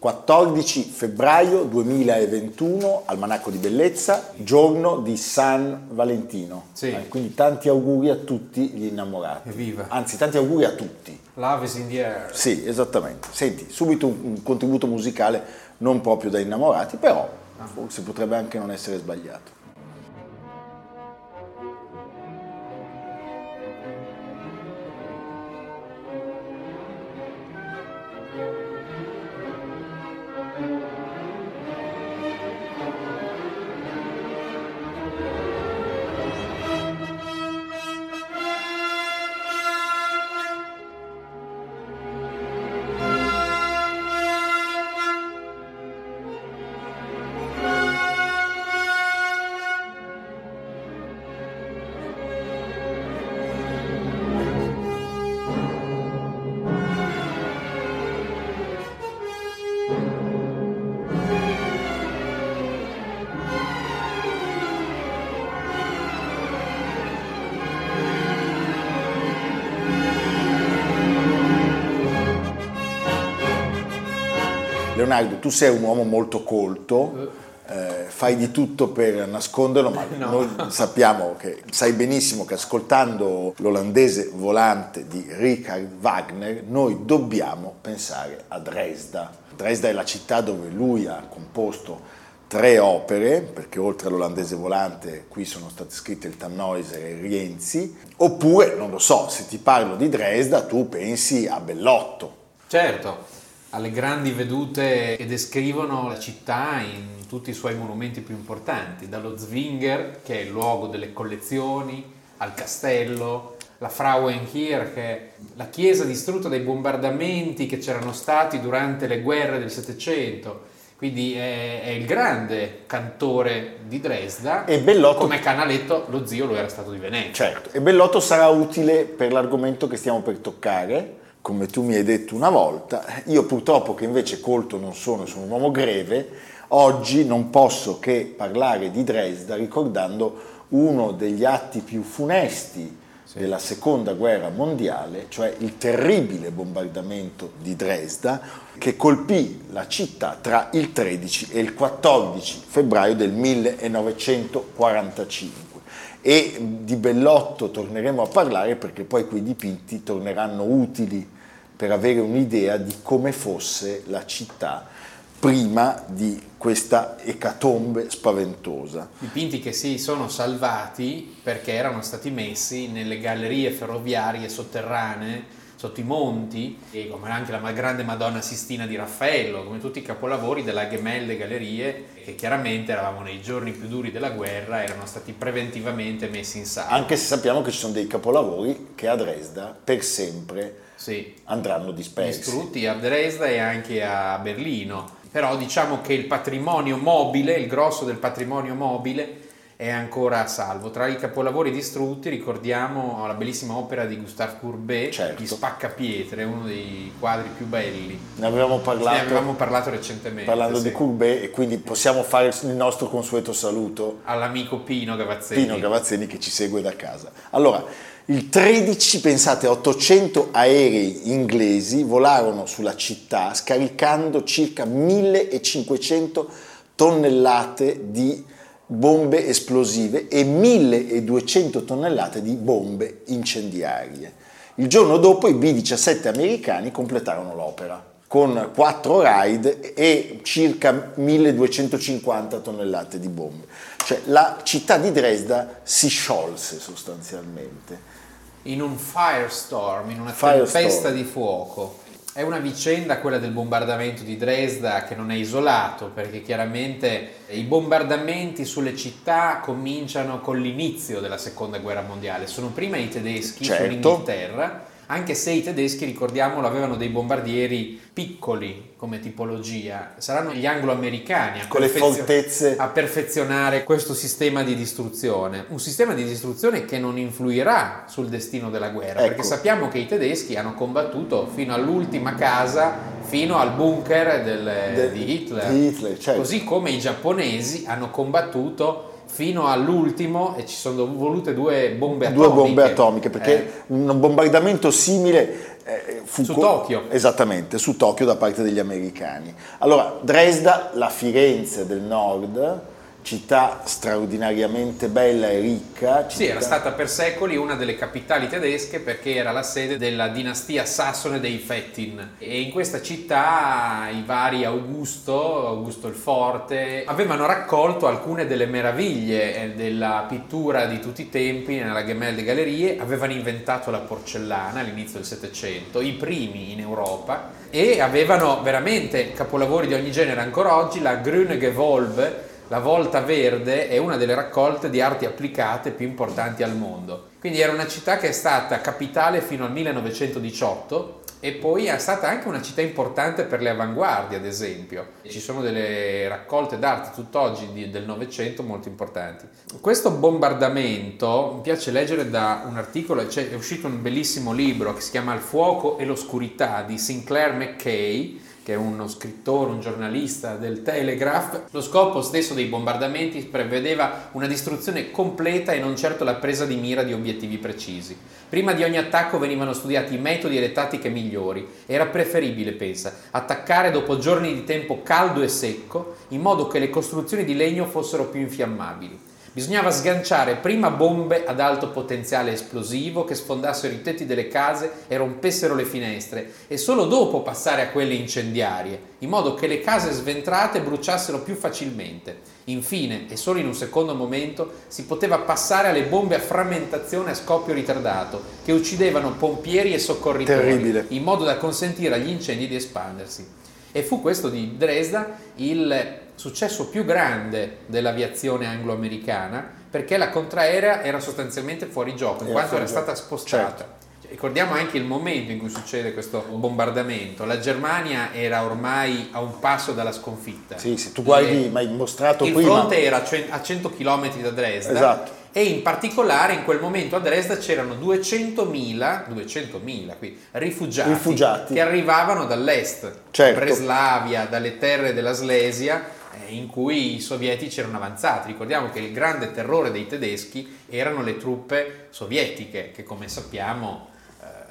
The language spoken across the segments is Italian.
14 febbraio 2021, Almanacco di Bellezza, giorno di San Valentino. Sì. Eh, quindi tanti auguri a tutti gli innamorati. Evviva. Anzi, tanti auguri a tutti. Love is in the air. Sì, esattamente. Senti, subito un, contributo musicale non proprio da innamorati, però Ah. forse potrebbe anche non essere sbagliato. Leonardo, tu sei un uomo molto colto, eh, fai di tutto per nasconderlo, ma No. noi sappiamo che sai benissimo che ascoltando l'olandese volante di Richard Wagner, noi dobbiamo pensare a Dresda. Dresda è la città dove lui ha composto tre opere, perché oltre all'olandese volante qui sono state scritte il Tannhäuser e Rienzi, oppure, non lo so, se ti parlo di Dresda tu pensi a Bellotto. Certo, alle grandi vedute che descrivono la città in tutti i suoi monumenti più importanti, dallo Zwinger, che è il luogo delle collezioni, al castello, la Frauenkirche, che è la chiesa distrutta dai bombardamenti che c'erano stati durante le guerre del Settecento. Quindi è, è il grande cantore di Dresda. E Bellotto- Come Canaletto, lo zio lo era stato di Venezia. Certo, e Bellotto sarà utile per l'argomento che stiamo per toccare, come tu mi hai detto una volta. Io purtroppo che invece colto non sono, sono un uomo greve, oggi non posso che parlare di Dresda ricordando uno degli atti più funesti della seconda guerra mondiale, cioè il terribile bombardamento di Dresda che colpì la città tra il 13 e il 14 febbraio del 1945 e di Bellotto torneremo a parlare perché poi quei dipinti torneranno utili per avere un'idea di come fosse la città prima di questa ecatombe spaventosa. Dipinti che si sono salvati perché erano stati messi nelle gallerie ferroviarie sotterranee sotto i monti, e come anche la grande Madonna Sistina di Raffaello, come tutti i capolavori della Gemelde Gallerie, che chiaramente eravamo nei giorni più duri della guerra, erano stati preventivamente messi in sala. Anche se sappiamo che ci sono dei capolavori che a Dresda per sempre Sì, andranno dispersi. distrutti a Dresda e anche a Berlino. Però diciamo che il patrimonio mobile, il grosso del patrimonio mobile, è ancora a salvo. Tra i capolavori distrutti ricordiamo la bellissima opera di Gustave Courbet, Certo. Spaccapietre, uno dei quadri più belli. Ne avevamo Ne parlato avevamo parlato recentemente. parlando sì. di Courbet e quindi possiamo fare il nostro consueto saluto All'amico Pino Gavazzeni. Pino Gavazzeni che ci segue da casa. Allora, il 13, pensate, 800 aerei inglesi volarono sulla città scaricando circa 1500 tonnellate di bombe esplosive e 1200 tonnellate di bombe incendiarie. Il giorno dopo i B-17 americani completarono l'opera con quattro raid e circa 1250 tonnellate di bombe. Cioè la città di Dresda si sciolse sostanzialmente. in un firestorm, in una Firestorm. tempesta di fuoco. È una vicenda quella del bombardamento di Dresda che non è isolato perché chiaramente i bombardamenti sulle città cominciano con l'inizio della seconda guerra mondiale. Sono prima i tedeschi Certo. sull'Inghilterra anche se i tedeschi, ricordiamolo, avevano dei bombardieri piccoli come tipologia, saranno gli anglo-americani a, Con le perfezio- fortezze. a perfezionare questo sistema di distruzione, un sistema di distruzione che non influirà sul destino della guerra, Ecco. perché sappiamo che i tedeschi hanno combattuto fino all'ultima casa, fino al bunker del- De- di Hitler, di Hitler, certo. così come i giapponesi hanno combattuto fino all'ultimo e ci sono volute due bombe atomiche. Due bombe atomiche, perché Eh, un bombardamento simile eh, fu Su co- Tokyo. Esattamente, su Tokyo da parte degli americani. Allora, Dresda, la Firenze del nord, città straordinariamente bella e ricca. Sì, era città- stata per secoli una delle capitali tedesche perché era la sede della dinastia sassone dei Fettin e in questa città i vari Augusto, Augusto il Forte, avevano raccolto alcune delle meraviglie eh, della pittura di tutti i tempi nella Gemälde Gallerie, avevano inventato la porcellana all'inizio del Settecento, i primi in Europa e avevano veramente capolavori di ogni genere ancora oggi, la Grüne Gewölbe la volta verde è una delle raccolte di arti applicate più importanti al mondo. Quindi era una città che è stata capitale fino al 1918 e poi è stata anche una città importante per le avanguardie, ad esempio. Ci sono delle raccolte d'arte tutt'oggi del Novecento molto importanti. Questo bombardamento mi piace leggere da un articolo, c'è- è uscito un bellissimo libro che si chiama Il fuoco e l'oscurità di Sinclair McKay che è uno scrittore, un giornalista del Telegraph, lo scopo stesso dei bombardamenti prevedeva una distruzione completa e non certo la presa di mira di obiettivi precisi. Prima di ogni attacco venivano studiati i metodi e le tattiche migliori. Era preferibile, pensa, attaccare dopo giorni di tempo caldo e secco, in modo che le costruzioni di legno fossero più infiammabili. Bisognava sganciare prima bombe ad alto potenziale esplosivo che sfondassero i tetti delle case e rompessero le finestre e solo dopo passare a quelle incendiarie, in modo che le case sventrate bruciassero più facilmente. Infine, e solo in un secondo momento, si poteva passare alle bombe a frammentazione a scoppio ritardato, che uccidevano pompieri e soccorritori, Terribile. in modo da consentire agli incendi di espandersi. E fu questo di Dresda il successo più grande dell'aviazione anglo-americana perché la contraerea era sostanzialmente fuori gioco, in quanto era stata spostata. Ricordiamo anche il momento in cui succede questo bombardamento. La Germania era ormai a un passo dalla sconfitta. Sì, sì, tu guardi, Le- mi hai mostrato il prima. fronte era a cen- a 100 km da Dresda Esatto. e in particolare in quel momento a Dresda c'erano 200.000, 200.000 qui, rifugiati, Rifugiati. che arrivavano dall'est, Certo. Breslavia, dalle terre della Slesia eh, in cui i sovietici erano avanzati. Ricordiamo che il grande terrore dei tedeschi erano le truppe sovietiche che come sappiamo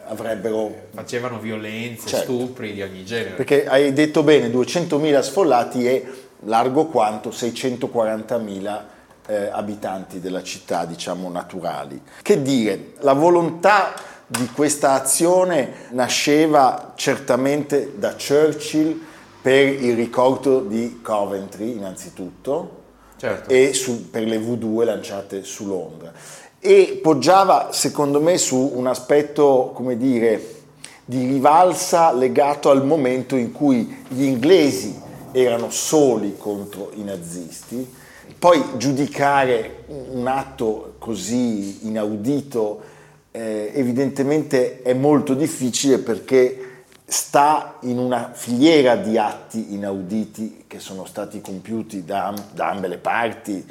Avrebbero facevano violenze, Certo. stupri di ogni genere. Perché hai detto bene, 200.000 sfollati e largo quanto 640.000 eh, abitanti della città, diciamo, naturali. Che dire, la volontà di questa azione nasceva certamente da Churchill per il ricordo di Coventry, innanzitutto, Certo. e su- per le V2 lanciate su Londra. E poggiava, secondo me, su un aspetto, come dire, di rivalsa legato al momento in cui gli inglesi erano soli contro i nazisti. Poi giudicare un atto così inaudito eh, evidentemente è molto difficile perché sta in una filiera di atti inauditi che sono stati compiuti da, da ambe le parti,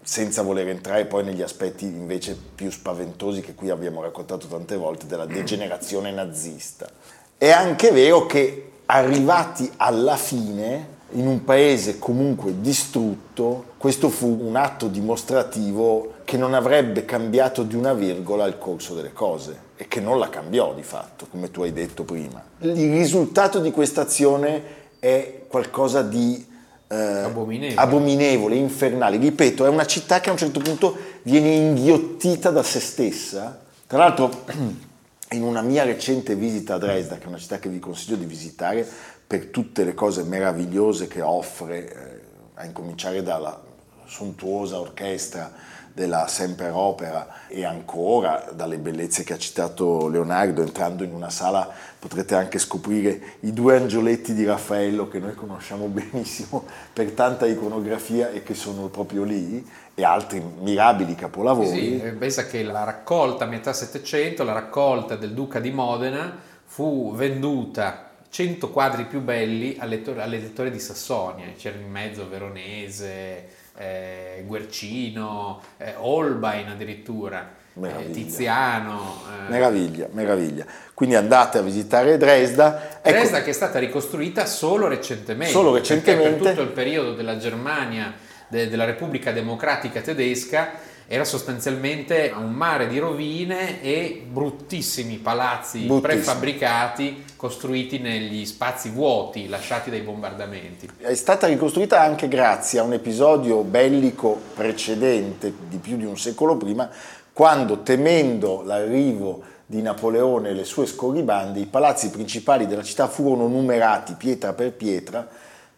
senza voler entrare poi negli aspetti invece più spaventosi che qui abbiamo raccontato tante volte della degenerazione nazista. È anche vero che arrivati alla fine, in un paese comunque distrutto, questo fu un atto dimostrativo che non avrebbe cambiato di una virgola il corso delle cose e che non la cambiò di fatto, come tu hai detto prima. Il risultato di questa azione è qualcosa di eh, Abominevole. abominevole, infernale. Ripeto, è una città che a un certo punto viene inghiottita da se stessa. Tra l'altro, in una mia recente visita a Dresda, che è una città che vi consiglio di visitare per tutte le cose meravigliose che offre, eh, a incominciare dalla sontuosa orchestra della Semper Opera e ancora dalle bellezze che ha citato Leonardo, entrando in una sala potrete anche scoprire i due angioletti di Raffaello che noi conosciamo benissimo per tanta iconografia e che sono proprio lì e altri mirabili capolavori. Sì, pensa che la raccolta a metà Settecento, la raccolta del Duca di Modena fu venduta 100 quadri più belli all'editore di Sassonia, c'era in mezzo Veronese, eh, Guercino, eh, Holbein addirittura. Eh, Tiziano. Eh. Meraviglia, meraviglia. Quindi andate a visitare Dresda. Ecco, Dresda che è stata ricostruita solo recentemente. Solo recentemente. Per tutto il periodo della Germania, de, della Repubblica Democratica Tedesca, era sostanzialmente un mare di rovine e bruttissimi palazzi Bruttissimi. prefabbricati costruiti negli spazi vuoti lasciati dai bombardamenti. È stata ricostruita anche grazie a un episodio bellico precedente di più di un secolo prima, quando temendo l'arrivo di Napoleone e le sue scorribande, i palazzi principali della città furono numerati pietra per pietra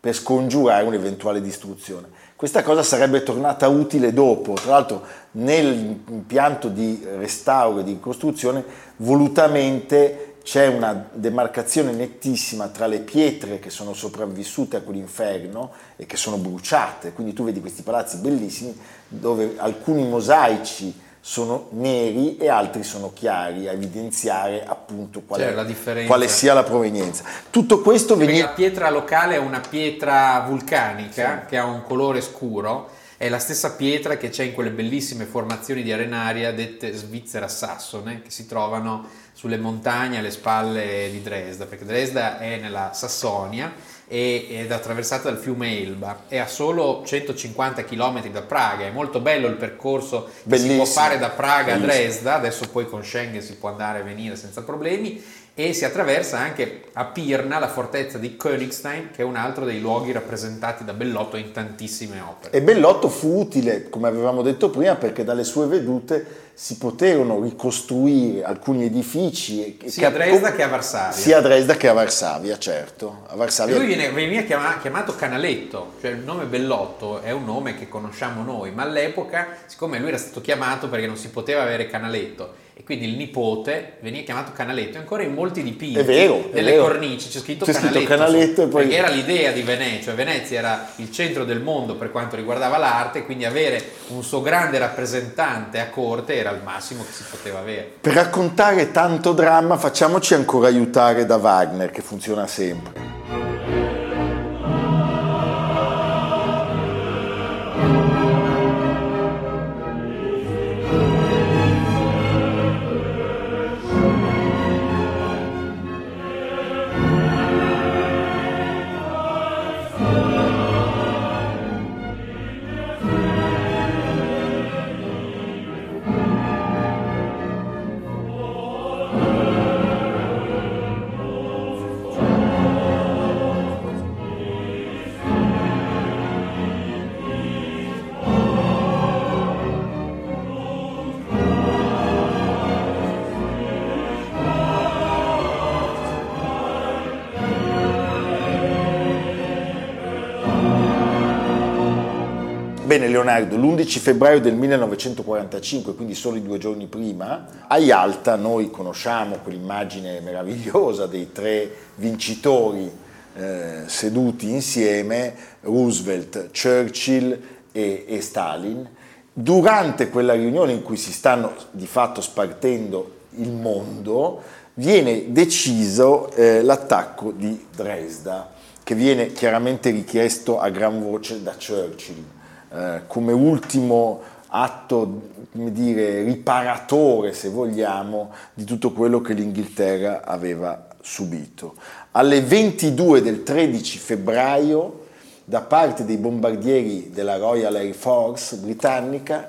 per scongiurare un'eventuale distruzione. Questa cosa sarebbe tornata utile dopo, tra l'altro nell'impianto di restauro e di ricostruzione volutamente c'è una demarcazione nettissima tra le pietre che sono sopravvissute a quell'inferno e che sono bruciate, quindi tu vedi questi palazzi bellissimi dove alcuni mosaici sono neri e altri sono chiari, a evidenziare appunto qual cioè, quale sia la provenienza. Tutto questo veniva... La pietra locale è una pietra vulcanica sì. che ha un colore scuro, è la stessa pietra che c'è in quelle bellissime formazioni di arenaria dette Svizzera Sassone, che si trovano sulle montagne alle spalle di Dresda, perché Dresda è nella Sassonia ed attraversata dal fiume Elba, è a solo 150 km da Praga, è molto bello il percorso che Bellissimo. si può fare da Praga Bellissimo. a Dresda, adesso poi con Schengen si può andare e venire senza problemi e si attraversa anche a Pirna, la fortezza di Königstein, che è un altro dei luoghi rappresentati da Bellotto in tantissime opere. E Bellotto fu utile, come avevamo detto prima, perché dalle sue vedute si poterono ricostruire alcuni edifici sia a Dresda che a Varsavia. Sia a Dresda che a Varsavia, certo. A Varsavia... Lui viene, veniva chiamato Canaletto, cioè il nome Bellotto è un nome che conosciamo noi, ma all'epoca, siccome lui era stato chiamato perché non si poteva avere Canaletto, e quindi il nipote veniva chiamato Canaletto, ancora in molti dipinti è vero, delle vero. cornici c'è scritto c'è Canaletto, scritto Canaletto e poi... era l'idea di Venezia, cioè Venezia era il centro del mondo per quanto riguardava l'arte, quindi avere un suo grande rappresentante a corte era il massimo che si poteva avere. Per raccontare tanto dramma facciamoci ancora aiutare da Wagner che funziona sempre. Bene Leonardo, l'11 febbraio del 1945, quindi solo due giorni prima, a Yalta noi conosciamo quell'immagine meravigliosa dei tre vincitori eh, seduti insieme, Roosevelt, Churchill e, e Stalin. Durante quella riunione in cui si stanno di fatto spartendo il mondo, viene deciso eh, l'attacco di Dresda, che viene chiaramente richiesto a gran voce da Churchill. Eh, come ultimo atto dire, riparatore, se vogliamo, di tutto quello che l'Inghilterra aveva subito. Alle 22 del 13 febbraio, da parte dei bombardieri della Royal Air Force britannica,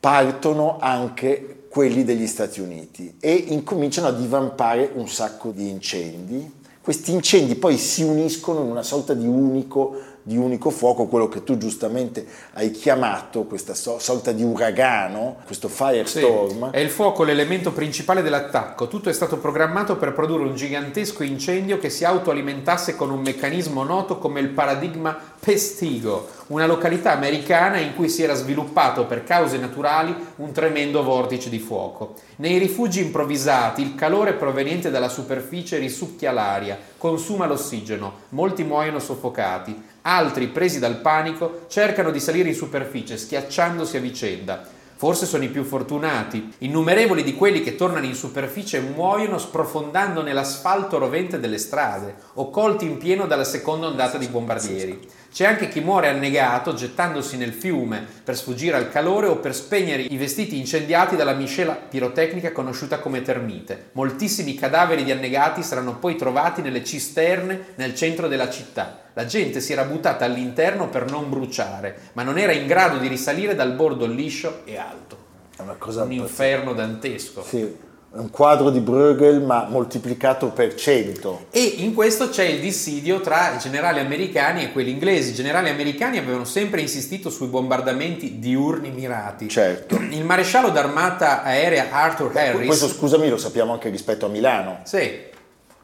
partono anche quelli degli Stati Uniti e incominciano a divampare un sacco di incendi. Questi incendi poi si uniscono in una sorta di unico di unico fuoco, quello che tu giustamente hai chiamato, questa so- sorta di uragano, questo firestorm. Sì, è il fuoco l'elemento principale dell'attacco. Tutto è stato programmato per produrre un gigantesco incendio che si autoalimentasse con un meccanismo noto come il paradigma Pestigo, una località americana in cui si era sviluppato per cause naturali un tremendo vortice di fuoco. Nei rifugi improvvisati il calore proveniente dalla superficie risucchia l'aria, consuma l'ossigeno, molti muoiono soffocati, altri, presi dal panico, cercano di salire in superficie schiacciandosi a vicenda. Forse sono i più fortunati. Innumerevoli di quelli che tornano in superficie muoiono sprofondando nell'asfalto rovente delle strade o colti in pieno dalla seconda ondata di bombardieri. C'è anche chi muore annegato gettandosi nel fiume per sfuggire al calore o per spegnere i vestiti incendiati dalla miscela pirotecnica conosciuta come termite. Moltissimi cadaveri di annegati saranno poi trovati nelle cisterne nel centro della città. La gente si era buttata all'interno per non bruciare, ma non era in grado di risalire dal bordo liscio e alto. È una cosa Un inferno dantesco. Sì, un quadro di Bruegel ma moltiplicato per 100. E in questo c'è il dissidio tra i generali americani e quelli inglesi. I generali americani avevano sempre insistito sui bombardamenti diurni mirati. Certo. Il maresciallo d'armata aerea Arthur Harris... Questo scusami lo sappiamo anche rispetto a Milano. Sì,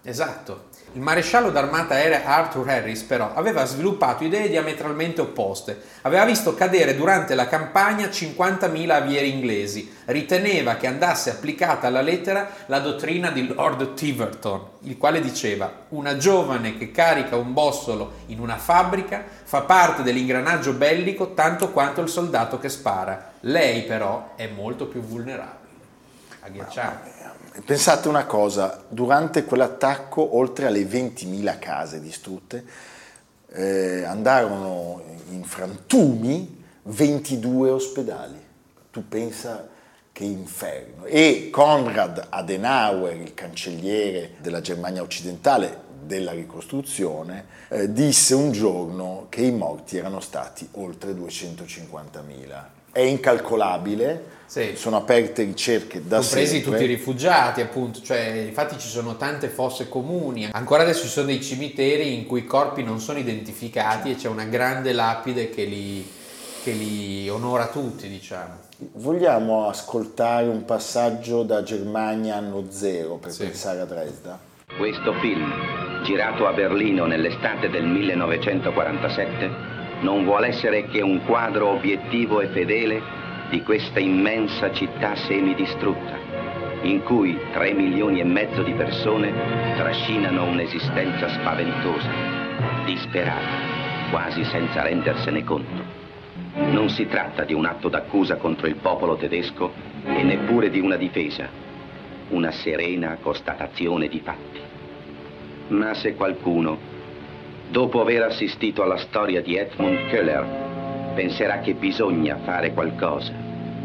esatto. Il maresciallo d'armata aerea Arthur Harris però aveva sviluppato idee diametralmente opposte. Aveva visto cadere durante la campagna 50.000 avieri inglesi. Riteneva che andasse applicata alla lettera la dottrina di Lord Tiverton, il quale diceva una giovane che carica un bossolo in una fabbrica fa parte dell'ingranaggio bellico tanto quanto il soldato che spara. Lei però è molto più vulnerabile. Agghiacciante. Pensate una cosa, durante quell'attacco, oltre alle 20.000 case distrutte, eh, andarono in frantumi 22 ospedali. Tu pensa che inferno. E Konrad Adenauer, il cancelliere della Germania occidentale della ricostruzione, eh, disse un giorno che i morti erano stati oltre 250.000. È incalcolabile, Sì. sono aperte ricerche da compresi sempre. tutti i rifugiati appunto cioè infatti ci sono tante fosse comuni ancora adesso ci sono dei cimiteri in cui i corpi non sono identificati e c'è una grande lapide che li, che li onora tutti diciamo Vogliamo ascoltare un passaggio da Germania anno zero per Sì. pensare a Dresda? Questo film, girato a Berlino nell'estate del 1947, non vuole essere che un quadro obiettivo e fedele di questa immensa città semidistrutta, in cui tre milioni e mezzo di persone trascinano un'esistenza spaventosa, disperata, quasi senza rendersene conto. Non si tratta di un atto d'accusa contro il popolo tedesco e neppure di una difesa, una serena constatazione di fatti. Ma se qualcuno, dopo aver assistito alla storia di Edmund Köhler, penserà che bisogna fare qualcosa,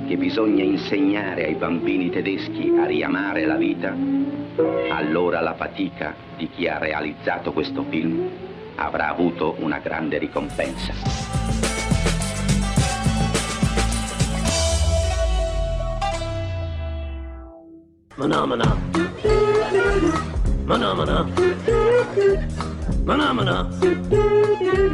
che bisogna insegnare ai bambini tedeschi a riamare la vita, allora la fatica di chi ha realizzato questo film avrà avuto una grande ricompensa. Mana mana. Mana mana. Mana mana.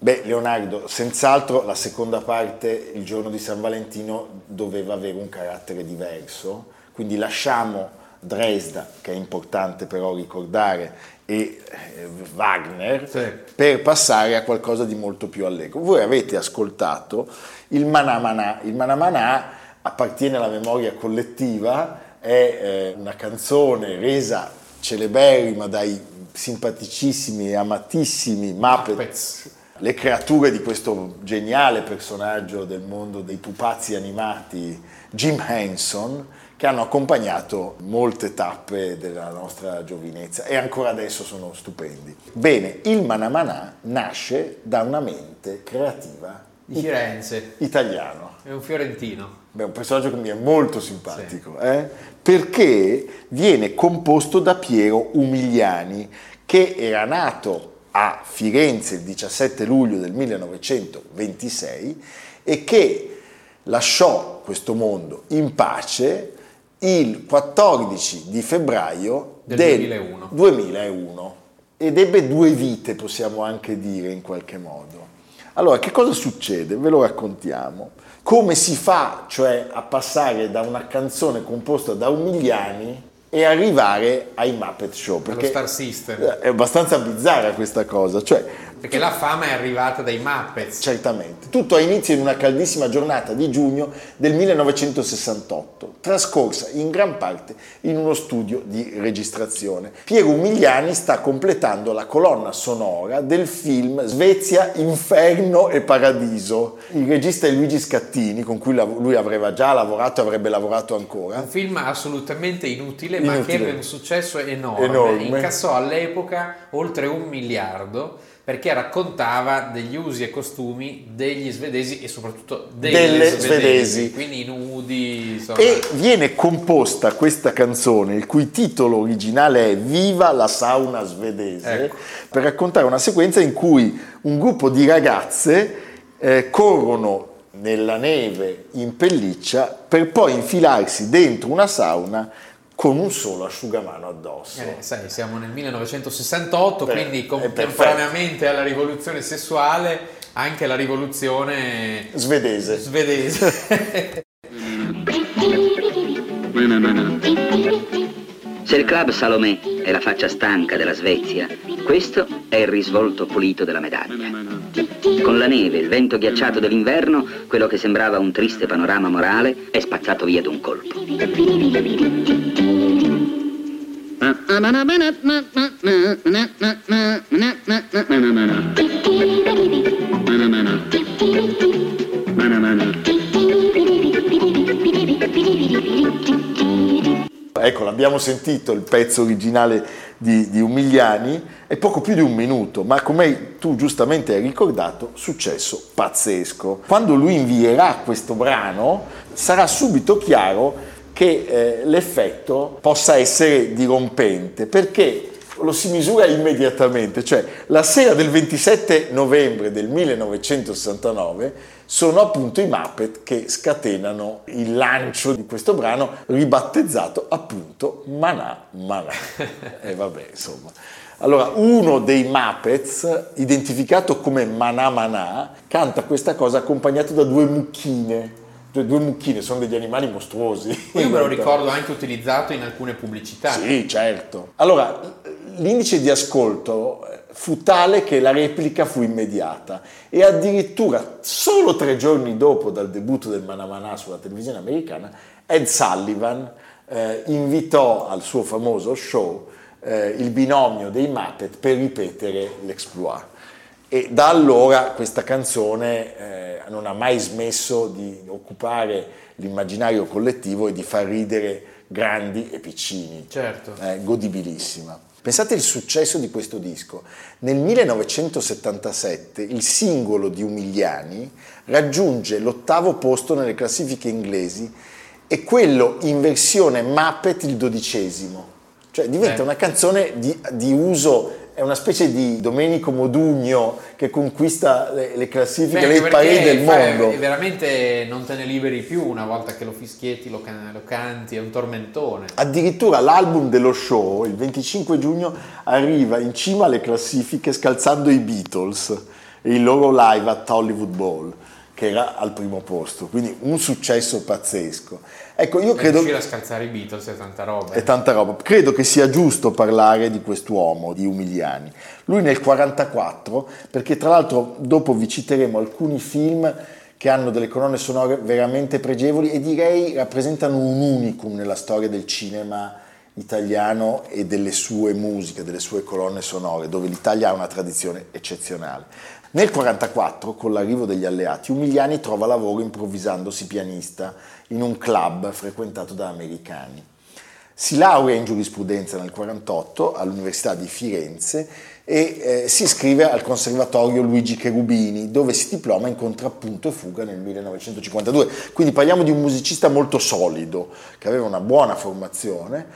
Beh, Leonardo, senz'altro la seconda parte, il giorno di San Valentino, doveva avere un carattere diverso, quindi lasciamo Dresda, che è importante però ricordare, e eh, Wagner, Sì. per passare a qualcosa di molto più allegro. Voi avete ascoltato il Manà Il Manà appartiene alla memoria collettiva, è eh, una canzone resa celeberrima dai simpaticissimi e amatissimi Muppets, Muppets. le creature di questo geniale personaggio del mondo dei pupazzi animati, Jim Henson, che hanno accompagnato molte tappe della nostra giovinezza e ancora adesso sono stupendi. Bene, il Manà nasce da una mente creativa di Firenze italiano. è un fiorentino Beh, è un personaggio che mi è molto simpatico, eh? perché viene composto da Piero Umigliani, che era nato a Firenze il 17 luglio del 1926 e che lasciò questo mondo in pace il 14 di febbraio Del del 2001. 2001. ed ebbe due vite, possiamo anche dire in qualche modo. Allora, che cosa succede? Ve lo raccontiamo. Come si fa, cioè, a passare da una canzone composta da Umiliani e arrivare ai Muppet Show? Perché Star System. È abbastanza bizzarra questa cosa, cioè perché la fama è arrivata dai Muppets. Certamente. Tutto ha inizio in una caldissima giornata di giugno del 1968, trascorsa in gran parte in uno studio di registrazione. Piero Umiliani sta completando la colonna sonora del film Svezia, Inferno e Paradiso. Il regista è Luigi Scattini, con cui lui avrebbe già lavorato e avrebbe lavorato ancora. Un film assolutamente inutile, inutile. ma che ebbe un successo enorme. enorme. Incassò all'epoca oltre un miliardo perché raccontava degli usi e costumi degli svedesi e soprattutto delle svedesi, svedesi, quindi i nudi. Insomma. E viene composta questa canzone, il cui titolo originale è Viva la sauna svedese, ecco. per raccontare una sequenza in cui un gruppo di ragazze eh, corrono nella neve in pelliccia per poi infilarsi dentro una sauna con un solo asciugamano addosso. Eh, sai, siamo nel 1968, Beh, quindi contemporaneamente alla rivoluzione sessuale anche la rivoluzione svedese. svedese. Se il club Salomè è la faccia stanca della Svezia, questo è il risvolto pulito della medaglia. Con la neve, il vento ghiacciato dell'inverno, quello che sembrava un triste panorama morale è spazzato via d'un colpo. Ecco, l'abbiamo sentito il pezzo originale di, di, Umiliani, è poco più di un minuto, ma come tu giustamente hai ricordato, successo pazzesco. Quando lui invierà questo brano, sarà subito chiaro che eh, l'effetto possa essere dirompente, perché lo si misura immediatamente, cioè la sera del 27 novembre del 1969 sono appunto i Muppet che scatenano il lancio di questo brano ribattezzato appunto Manà Manà. e vabbè, insomma. Allora, uno dei Muppets, identificato come Manà Manà, canta questa cosa accompagnato da due mucchine due, due mucchine sono degli animali mostruosi. Io me lo ricordo anche utilizzato in alcune pubblicità. Sì, certo. Allora, l'indice di ascolto eh, fu tale che la replica fu immediata e addirittura solo tre giorni dopo dal debutto del Manamana sulla televisione americana, Ed Sullivan eh, invitò al suo famoso show eh, il binomio dei Muppet per ripetere l'exploit. E da allora questa canzone eh, non ha mai smesso di occupare l'immaginario collettivo e di far ridere grandi e piccini. Certo. Eh, godibilissima. Pensate al successo di questo disco. Nel 1977 il singolo di Umiliani raggiunge l'ottavo posto nelle classifiche inglesi e quello in versione Muppet il dodicesimo. Cioè diventa eh. una canzone di, di uso è una specie di Domenico Modugno che conquista le, le classifiche, Beh, le pareti del mondo. E veramente non te ne liberi più una volta che lo fischietti, lo, can- lo canti, è un tormentone. Addirittura l'album dello show, il 25 giugno, arriva in cima alle classifiche scalzando i Beatles e il loro live at Hollywood Bowl che era al primo posto, quindi un successo pazzesco. Ecco, io credo... Riuscire a scalzare i Beatles è tanta roba. È tanta roba. Credo che sia giusto parlare di quest'uomo, di Umiliani. Lui nel 1944, perché tra l'altro dopo vi citeremo alcuni film che hanno delle colonne sonore veramente pregevoli e direi rappresentano un unicum nella storia del cinema italiano e delle sue musiche, delle sue colonne sonore, dove l'Italia ha una tradizione eccezionale. Nel 1944, con l'arrivo degli alleati, Umiliani trova lavoro improvvisandosi pianista in un club frequentato da americani. Si laurea in giurisprudenza nel 1948 all'Università di Firenze e eh, si iscrive al Conservatorio Luigi Cherubini, dove si diploma in contrappunto e fuga nel 1952. Quindi parliamo di un musicista molto solido, che aveva una buona formazione.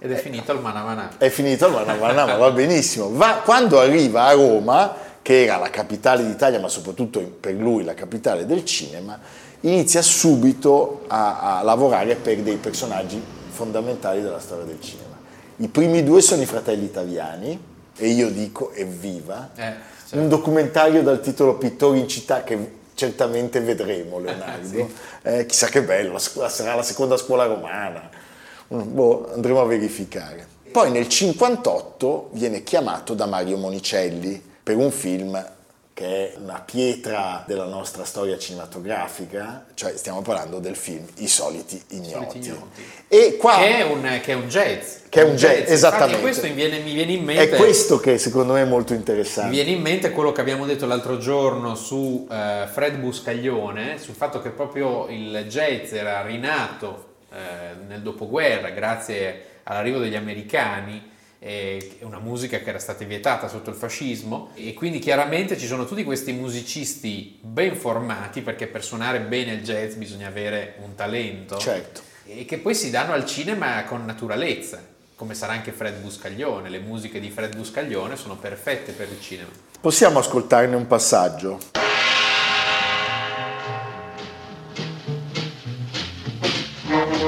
Ed è finito al Manamana. È finito al Manamana, ma va benissimo. Va, quando arriva a Roma che era la capitale d'Italia, ma soprattutto per lui la capitale del cinema, inizia subito a, a lavorare per dei personaggi fondamentali della storia del cinema. I primi due sono i fratelli italiani, e io dico evviva, Eh, certo. un documentario dal titolo Pittori in città che certamente vedremo Leonardo, Sì. Eh, chissà che bello, sarà la seconda scuola romana, boh, andremo a verificare. Poi nel 58 viene chiamato da Mario Monicelli per un film che è una pietra della nostra storia cinematografica, cioè stiamo parlando del film I soliti ignoti. Soliti Ignoti. E qua Che è, un, che è un jazz. Che è un jazz, Infatti esattamente. questo mi viene, mi viene in mente. è questo che secondo me è molto Mi interessante. viene in mente quello che abbiamo detto l'altro giorno su eh, Fred Buscaglione, sul fatto che proprio il jazz era rinato eh, nel dopoguerra grazie all'arrivo degli americani, eh, una musica che era stata vietata sotto il fascismo e quindi chiaramente ci sono tutti questi musicisti ben formati perché per suonare bene il jazz bisogna avere un talento Certo. e che poi si danno al cinema con naturalezza, come sarà anche Fred Buscaglione. Le musiche di Fred Buscaglione sono perfette per il cinema. Possiamo ascoltarne un passaggio?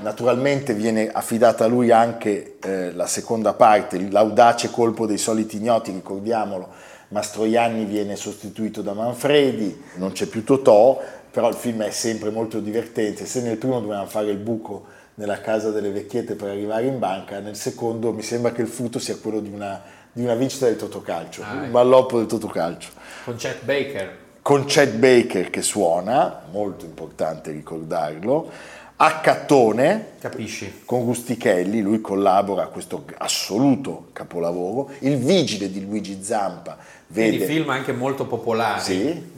Naturalmente viene affidata a lui anche eh, la seconda parte, l'audace colpo dei soliti ignoti, ricordiamolo, Mastroianni viene sostituito da Manfredi, non c'è più Totò, però il film è sempre molto divertente, se nel primo dovevamo fare il buco nella casa delle vecchiette per arrivare in banca, nel secondo mi sembra che il frutto sia quello di una, di una vincita del Totocalcio, Ah, un ecco. malloppo del Totocalcio Con Chet Baker. con Chet Baker che suona, molto importante ricordarlo, Accattone Capisci? con Rustichelli, lui collabora a questo assoluto capolavoro, Il vigile di Luigi Zampa Quindi vede film anche molto popolari. sì,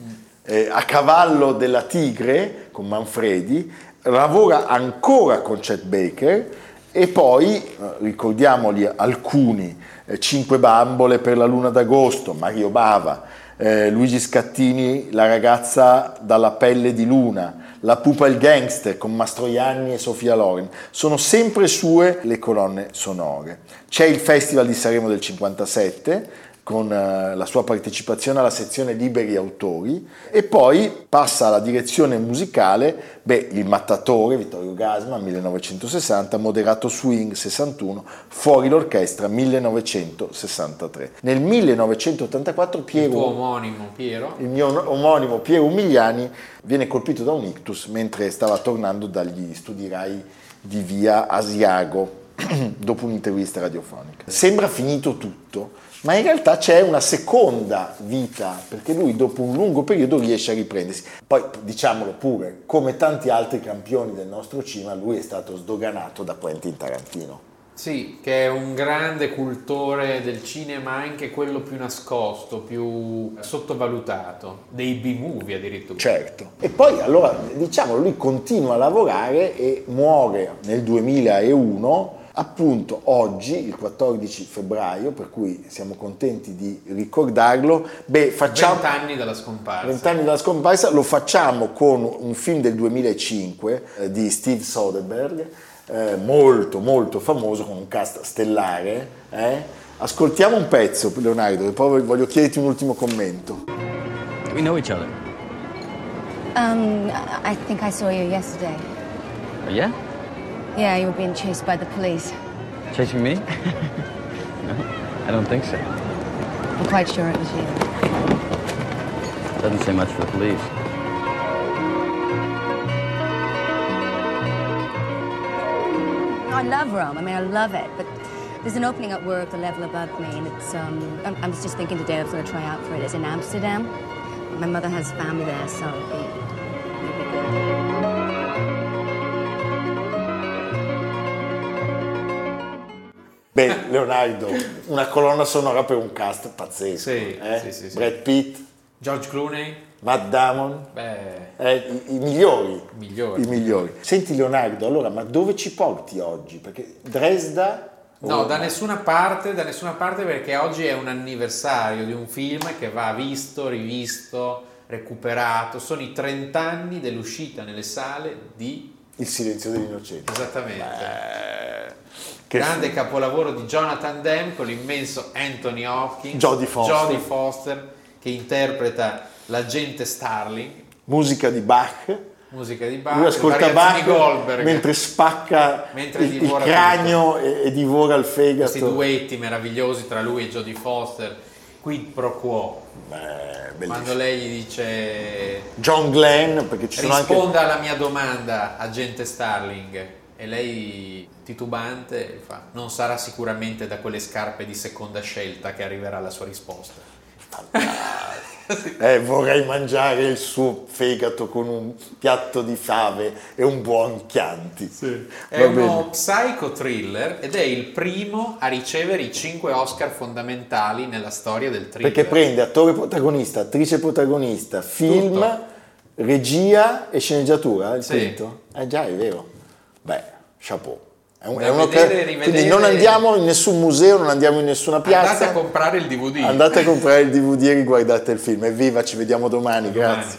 eh, A cavallo della tigre con Manfredi, lavora ancora con Chet Baker e poi, eh, ricordiamoli alcuni, eh, Cinque bambole per la luna d'agosto, Mario Bava, eh, Luigi Scattini, La ragazza dalla pelle di luna, La pupa e il gangster con Mastroianni e Sofia Loren. Sono sempre sue le colonne sonore. C'è il Festival di Sanremo del 57 con eh, la sua partecipazione alla sezione Liberi Autori e poi passa alla direzione musicale, beh, Il Mattatore, Vittorio Gasma, 1960, Moderato Swing, 61, Fuori l'orchestra, 1963. Nel 1984 Il Piero tuo omonimo Piero. il mio omonimo Piero Umiliani viene colpito da un ictus mentre stava tornando dagli studi RAI di via Asiago dopo un'intervista radiofonica. Sembra finito tutto, ma in realtà c'è una seconda vita perché lui dopo un lungo periodo riesce a riprendersi. Poi diciamolo pure, come tanti altri campioni del nostro cinema, lui è stato sdoganato da Quentin Tarantino. Sì, che è un grande cultore del cinema, anche quello più nascosto, più sottovalutato, dei B-movie addirittura. Certo. E poi allora diciamo lui continua a lavorare e muore nel 2001, appunto oggi, il 14 febbraio, per cui siamo contenti di ricordarlo. Beh, facciamo 20 anni dalla scomparsa. 20 anni dalla scomparsa, lo facciamo con un film del 2005 eh, di Steve Soderbergh, eh, molto molto famoso, con un cast stellare. eh. Ascoltiamo un pezzo, Leonardo, e poi voglio chiederti un ultimo commento. Do we know each other? Um, I think I saw you yesterday. Oh, yeah? Yeah, you were being chased by the police. Chasing me? no, I don't think so. I'm quite sure it was you. Doesn't say much for the police. I love Rome. I mean, I love it. But there's an opening at work, the level above me, and it's. Um, I I was just thinking today I was going to try out for it. It's in Amsterdam. My mother has family there, so it'd be, it'd be good. Beh, Leonardo, una colonna sonora per un cast pazzesco. Sì, eh? sì, sì, sì. Brad Pitt, George Clooney? Matt Damon, Beh, eh, i, i migliori. Migliori. I migliori. Senti Leonardo, allora, ma dove ci porti oggi? Perché Dresda... no, da nessuna parte, da nessuna parte perché oggi è un anniversario di un film che va visto, rivisto, recuperato. Sono i 30 anni dell'uscita nelle sale di... Il silenzio degli innocenti. Esattamente. Eh, Grande capolavoro di Jonathan Demme con l'immenso Anthony Hopkins, Jodie Foster. Jodie Foster, che interpreta l'agente Starling, musica di Bach. musica di Bach, Lui ascolta Bach Goldberg, mentre spacca Mentre il, il cranio e, e divora il fegato. questi duetti meravigliosi tra lui e Jodie Foster, quid pro quo, Beh, quando lei gli dice John Glenn, perché ci sono anche... risponda alla mia domanda, agente Starling, e lei titubante fa non sarà sicuramente da quelle scarpe di seconda scelta che arriverà la sua risposta. Eh, vorrei mangiare il suo fegato con un piatto di fave e un buon Chianti. È Va uno psycho thriller ed è il primo a ricevere i cinque Oscar fondamentali nella storia del thriller. Perché prende attore protagonista, attrice protagonista, film, Tutto. regia e sceneggiatura, il Sì. quinto? Eh già, è vero. Beh, chapeau. È un- è vedere. Quindi non andiamo in nessun museo, non andiamo in nessuna piazza. Andate a comprare il DVD. Andate a comprare il DVD e riguardate il film. Evviva, ci vediamo domani, grazie.